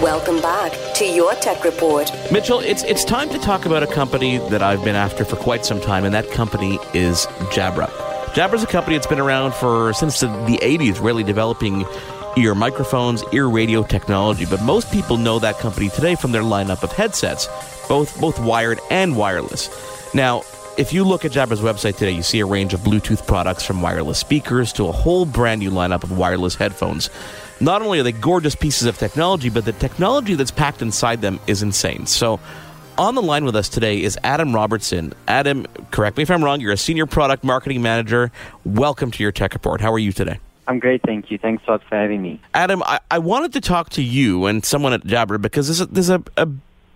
Welcome back to your Tech Report. Mitchell, it's it's time to talk about a company that I've been after for quite some time, and that company is Jabra. Jabra is a company that's been around for since the, the 80s, really developing ear microphones, ear radio technology. But most people know that company today from their lineup of headsets, both both wired and wireless. Now, if you look at Jabra's website today, you see a range of Bluetooth products from wireless speakers to a whole brand new lineup of wireless headphones. Not only are they gorgeous pieces of technology, but the technology that's packed inside them is insane. So, on the line with us today is Adam Robertson. Adam, correct me if I'm wrong, you're a senior product marketing manager. Welcome to your tech report. How are you today? I'm great, thank you. Thanks a lot for having me. Adam, I, I wanted to talk to you and someone at Jabra because there's a, there's a, a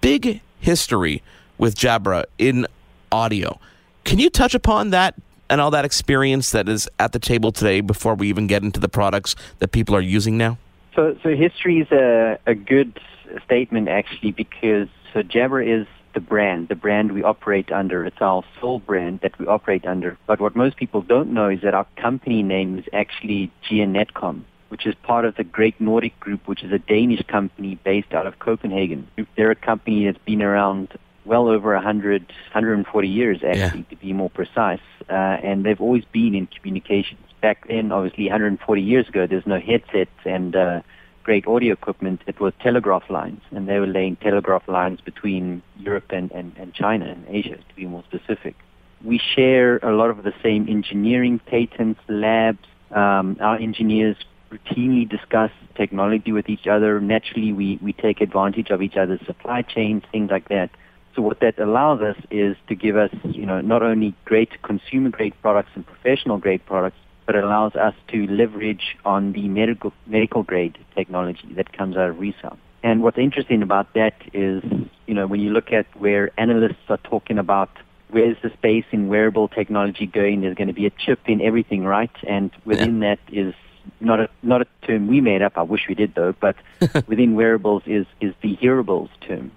big history with Jabra in audio. Can you touch upon that and all that experience that is at the table today before we even get into the products that people are using now? So, so history is a, a good statement actually because so Jabra is the brand, the brand we operate under. It's our sole brand that we operate under. But what most people don't know is that our company name is actually GN Netcom, which is part of the Great Nordic Group, which is a Danish company based out of Copenhagen. They're a company that's been around well over 100, 140 years, actually, yeah. to be more precise. Uh, and they've always been in communications. Back then, obviously, 140 years ago, there's no headsets and uh, great audio equipment. It was telegraph lines, and they were laying telegraph lines between Europe and, and, and China and Asia, to be more specific. We share a lot of the same engineering patents, labs. Um, our engineers routinely discuss technology with each other. Naturally, we, we take advantage of each other's supply chains, things like that. So what that allows us is to give us, you know, not only great consumer grade products and professional grade products, but it allows us to leverage on the medical medical grade technology that comes out of ReSound. And what's interesting about that is, you know, when you look at where analysts are talking about where's the space in wearable technology going, there's going to be a chip in everything, right? And within yeah. that is not a not a term we made up. I wish we did though. But within wearables is is the hearables term,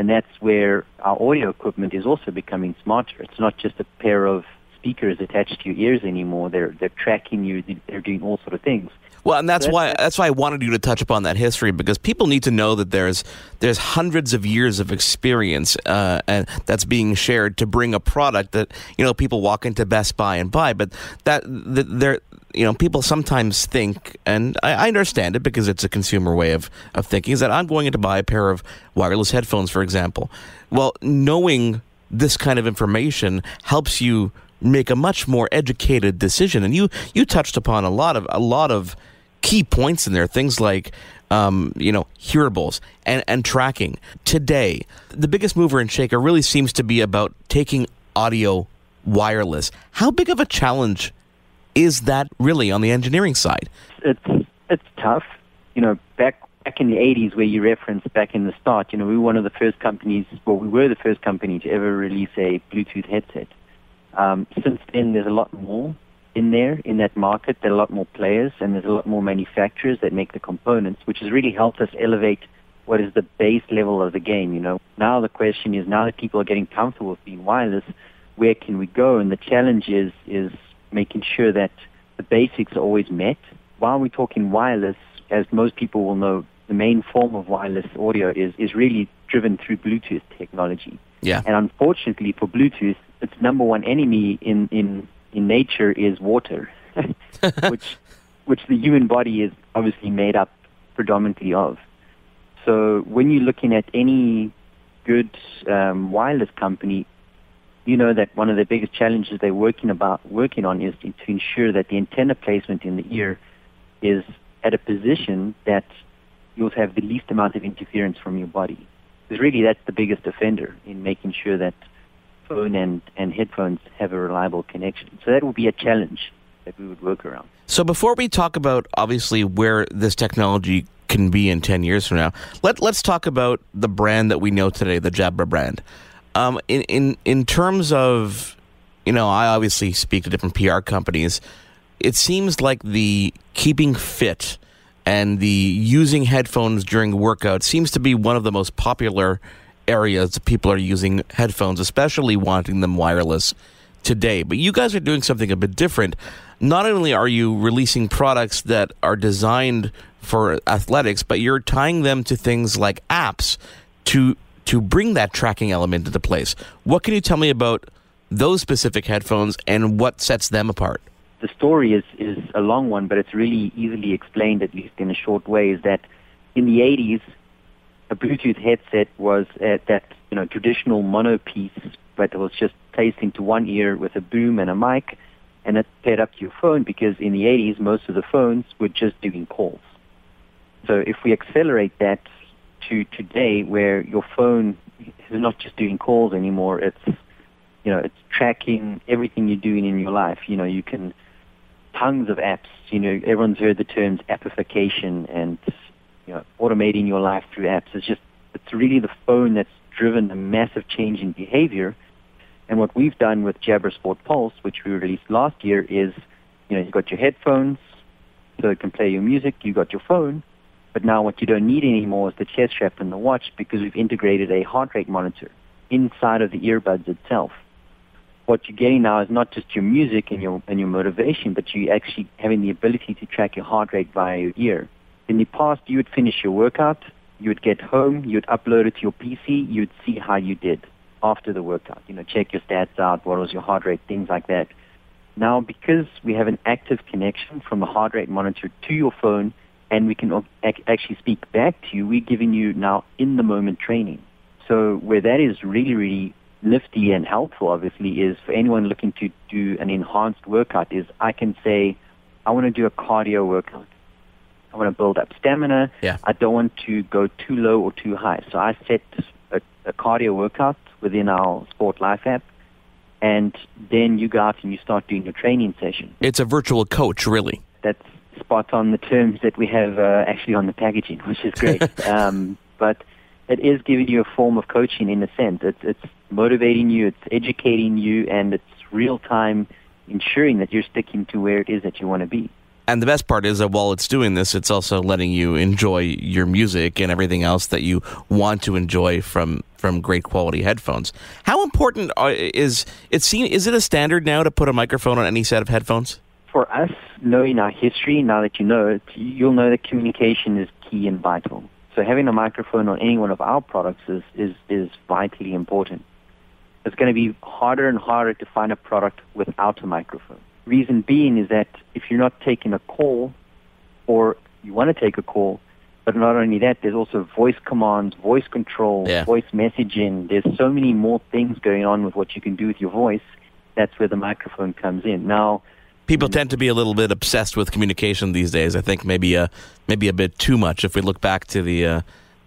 and that's where our audio equipment is also becoming smarter. It's not just a pair of speakers attached to your ears anymore. They're they're tracking you. They're doing all sort of things. Well, and that's, so that's why that's why I wanted you to touch upon that history because people need to know that there's there's hundreds of years of experience uh, and that's being shared to bring a product that you know people walk into Best Buy and buy. But that there you know people sometimes think, and I, I understand it because it's a consumer way of of thinking, is that I'm going to buy a pair of wireless headphones, for example. Well, knowing this kind of information helps you make a much more educated decision. And you you touched upon a lot of a lot of key points in there. Things like um, you know hearables and and tracking. Today, the biggest mover and shaker really seems to be about taking audio wireless. How big of a challenge is that really on the engineering side? It's it's tough. You know, back back in the 80s where you referenced back in the start, you know, we were one of the first companies, well, we were the first company to ever release a Bluetooth headset. Um, since then, there's a lot more in there in that market. There are a lot more players, and there's a lot more manufacturers that make the components, which has really helped us elevate what is the base level of the game. You know, now the question is, now that people are getting comfortable with being wireless, where can we go? And the challenge is is making sure that the basics are always met. While we're talking wireless, as most people will know, the main form of wireless audio is is really driven through Bluetooth technology. Yeah. And unfortunately for Bluetooth, its number one enemy in, in, in nature is water, which, which the human body is obviously made up predominantly of. So when you're looking at any good um, wireless company, you know that one of the biggest challenges they're working about working on is to ensure that the antenna placement in the ear is at a position that you'll have the least amount of interference from your body. Because really that's the biggest offender in making sure that phone and, and headphones have a reliable connection. So that would be a challenge that we would work around. So before we talk about obviously where this technology can be in 10 years from now, let, let's talk about the brand that we know today, the Jabra brand. Um, in, in, in terms of, you know, I obviously speak to different PR companies. It seems like the keeping fit and the using headphones during workout seems to be one of the most popular areas people are using headphones, especially wanting them wireless today. But you guys are doing something a bit different. Not only are you releasing products that are designed for athletics, but you're tying them to things like apps to to bring that tracking element into the place. What can you tell me about those specific headphones and what sets them apart? The story is, is a long one, but it's really easily explained, at least in a short way, is that in the 80s, a Bluetooth headset was at that you know traditional mono piece, but it was just placed into one ear with a boom and a mic, and it paired up to your phone because in the 80s most of the phones were just doing calls. So if we accelerate that to today, where your phone is not just doing calls anymore, it's you know it's tracking everything you're doing in your life. You know you can tons of apps. You know everyone's heard the terms appification and you know, automating your life through apps. It's just, it's really the phone that's driven a massive change in behavior. And what we've done with Jabra Sport Pulse, which we released last year, is, you know, you've got your headphones, so it can play your music. You've got your phone, but now what you don't need anymore is the chest strap and the watch because we've integrated a heart rate monitor inside of the earbuds itself. What you're getting now is not just your music and your and your motivation, but you actually having the ability to track your heart rate via your ear. In the past, you would finish your workout, you would get home, you'd upload it to your PC, you'd see how you did after the workout. You know, check your stats out, what was your heart rate, things like that. Now, because we have an active connection from the heart rate monitor to your phone, and we can actually speak back to you, we're giving you now in-the-moment training. So where that is really, really nifty and helpful, obviously, is for anyone looking to do an enhanced workout is I can say, I want to do a cardio workout. I want to build up stamina. Yeah. I don't want to go too low or too high. So I set a, a cardio workout within our Sport Life app, and then you go out and you start doing your training session. It's a virtual coach, really. That's spot on the terms that we have uh, actually on the packaging, which is great. um, but it is giving you a form of coaching in a sense. It's, it's motivating you, it's educating you, and it's real time ensuring that you're sticking to where it is that you want to be. And the best part is that while it's doing this, it's also letting you enjoy your music and everything else that you want to enjoy from from great quality headphones. How important is it? Seen is it a standard now to put a microphone on any set of headphones? For us, knowing our history, now that you know it, you'll know that communication is key and vital. So having a microphone on any one of our products is, is, is vitally important. It's going to be harder and harder to find a product without a microphone. Reason being is that if you're not taking a call or you want to take a call, but not only that, there's also voice commands, voice control, yeah. voice messaging. There's so many more things going on with what you can do with your voice. That's where the microphone comes in. Now, people tend to be a little bit obsessed with communication these days. I think maybe a maybe a bit too much. If we look back to the uh,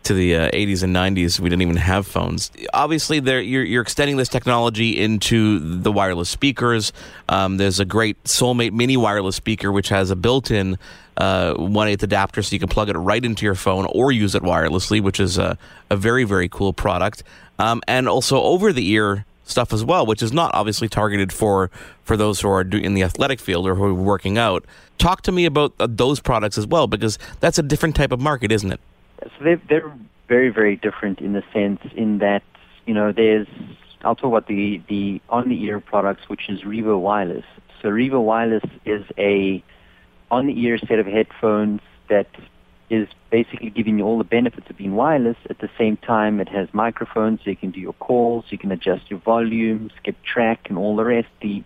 to the uh, 80s and 90s, we didn't even have phones. Obviously, you're, you're extending this technology into the wireless speakers. Um, there's a great Solemate Mini wireless speaker, which has a built-in uh, 1/8 adapter, so you can plug it right into your phone or use it wirelessly, which is a, a very very cool product. Um, and also over-the-ear stuff as well, which is not obviously targeted for for those who are in the athletic field or who are working out. Talk to me about uh, those products as well, because that's a different type of market, isn't it? So they're, they're very, very different in the sense in that, you know, there's, I'll talk about the, the on-the-ear products, which is Revo Wireless. So Revo Wireless is a on-the-ear set of headphones that is basically giving you all the benefits of being wireless. At the same time, it has microphones, so you can do your calls, you can adjust your volume, skip track, and all the rest. The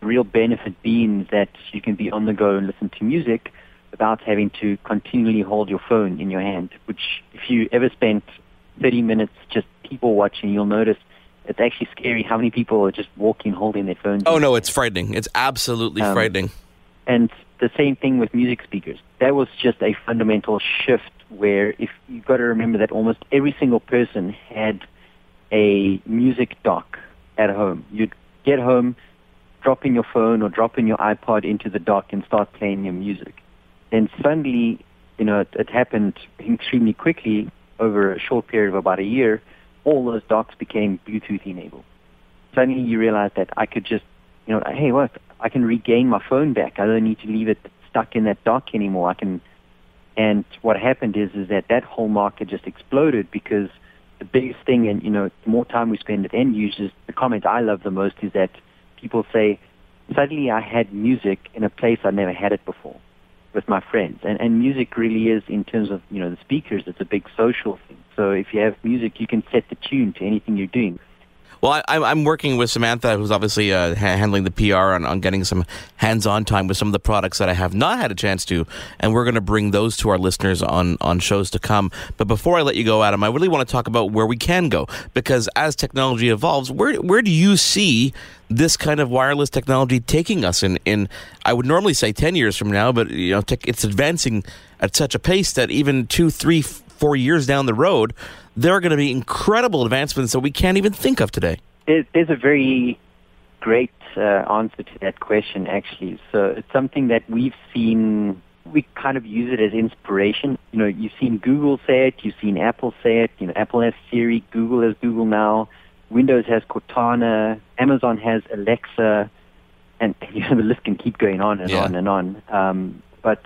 real benefit being that you can be on the go and listen to music without having to continually hold your phone in your hand, which if you ever spent 30 minutes just people watching, you'll notice it's actually scary how many people are just walking holding their phones. Oh, no, it's frightening. It's absolutely um, frightening. And the same thing with music speakers. That was just a fundamental shift where if you've got to remember that almost every single person had a music dock at home. You'd get home, drop in your phone or drop in your iPod into the dock and start playing your music. Then suddenly, you know, it, it happened extremely quickly over a short period of about a year. All those docks became Bluetooth enabled. Suddenly, you realize that I could just, you know, hey, what? I can regain my phone back. I don't need to leave it stuck in that dock anymore. I can. And what happened is, is that that whole market just exploded because the biggest thing, and you know, the more time we spend at end users, the comment I love the most is that people say, suddenly I had music in a place I never had it before with my friends. And, and music really is, in terms of, you know, the speakers, it's a big social thing. So if you have music, you can set the tune to anything you're doing. Well, I, I'm working with Samantha, who's obviously uh, handling the PR on, on getting some hands-on time with some of the products that I have not had a chance to, and we're going to bring those to our listeners on on shows to come. But before I let you go, Adam, I really want to talk about where we can go because as technology evolves, where where do you see this kind of wireless technology taking us in? In I would normally say ten years from now, but you know, it's advancing at such a pace that even two, three, four years down the road there are going to be incredible advancements that we can't even think of today. There's a very great uh, answer to that question, actually. So it's something that we've seen. We kind of use it as inspiration. You know, you've seen Google say it, you've seen Apple say it. You know, Apple has Siri, Google has Google now, Windows has Cortana, Amazon has Alexa, and you know the list can keep going on and yeah. on and on. Um, but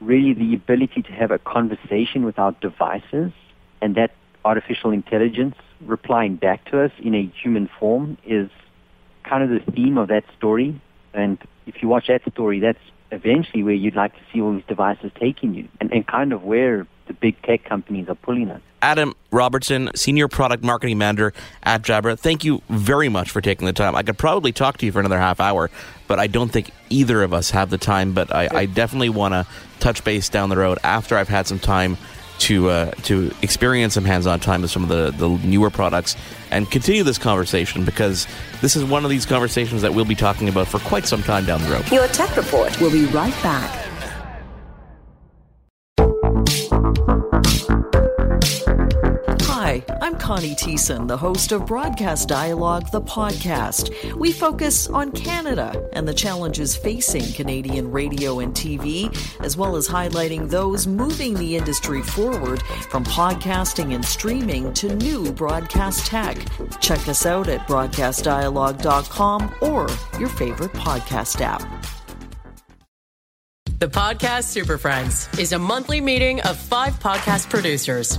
really, the ability to have a conversation with our devices and that artificial intelligence replying back to us in a human form is kind of the theme of that story. And if you watch that story, that's eventually where you'd like to see all these devices taking you and, and kind of where the big tech companies are pulling us. Adam Robertson, Senior Product Marketing Manager at Jabra, thank you very much for taking the time. I could probably talk to you for another half hour, but I don't think either of us have the time. But I, I definitely want to touch base down the road after I've had some time to uh, to experience some hands-on time with some of the, the newer products and continue this conversation because this is one of these conversations that we'll be talking about for quite some time down the road. Your Tech Report will be right back. Connie Thiessen, the host of Broadcast Dialogue, the podcast. We focus on Canada and the challenges facing Canadian radio and TV, as well as highlighting those moving the industry forward from podcasting and streaming to new broadcast tech. Check us out at broadcastdialogue.com or your favorite podcast app. The Podcast Super Friends is a monthly meeting of five podcast producers